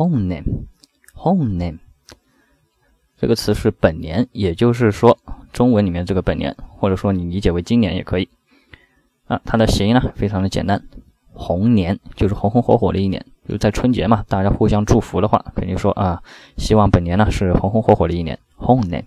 homename homename 这个词是本年也就是说中文里面这个本年或者说你理解为今年也可以。啊它的谐音呢非常的简单。红年就是红红火火的一年。就在春节嘛大家互相祝福的话肯定说啊希望本年呢是红红火火的一年。Homename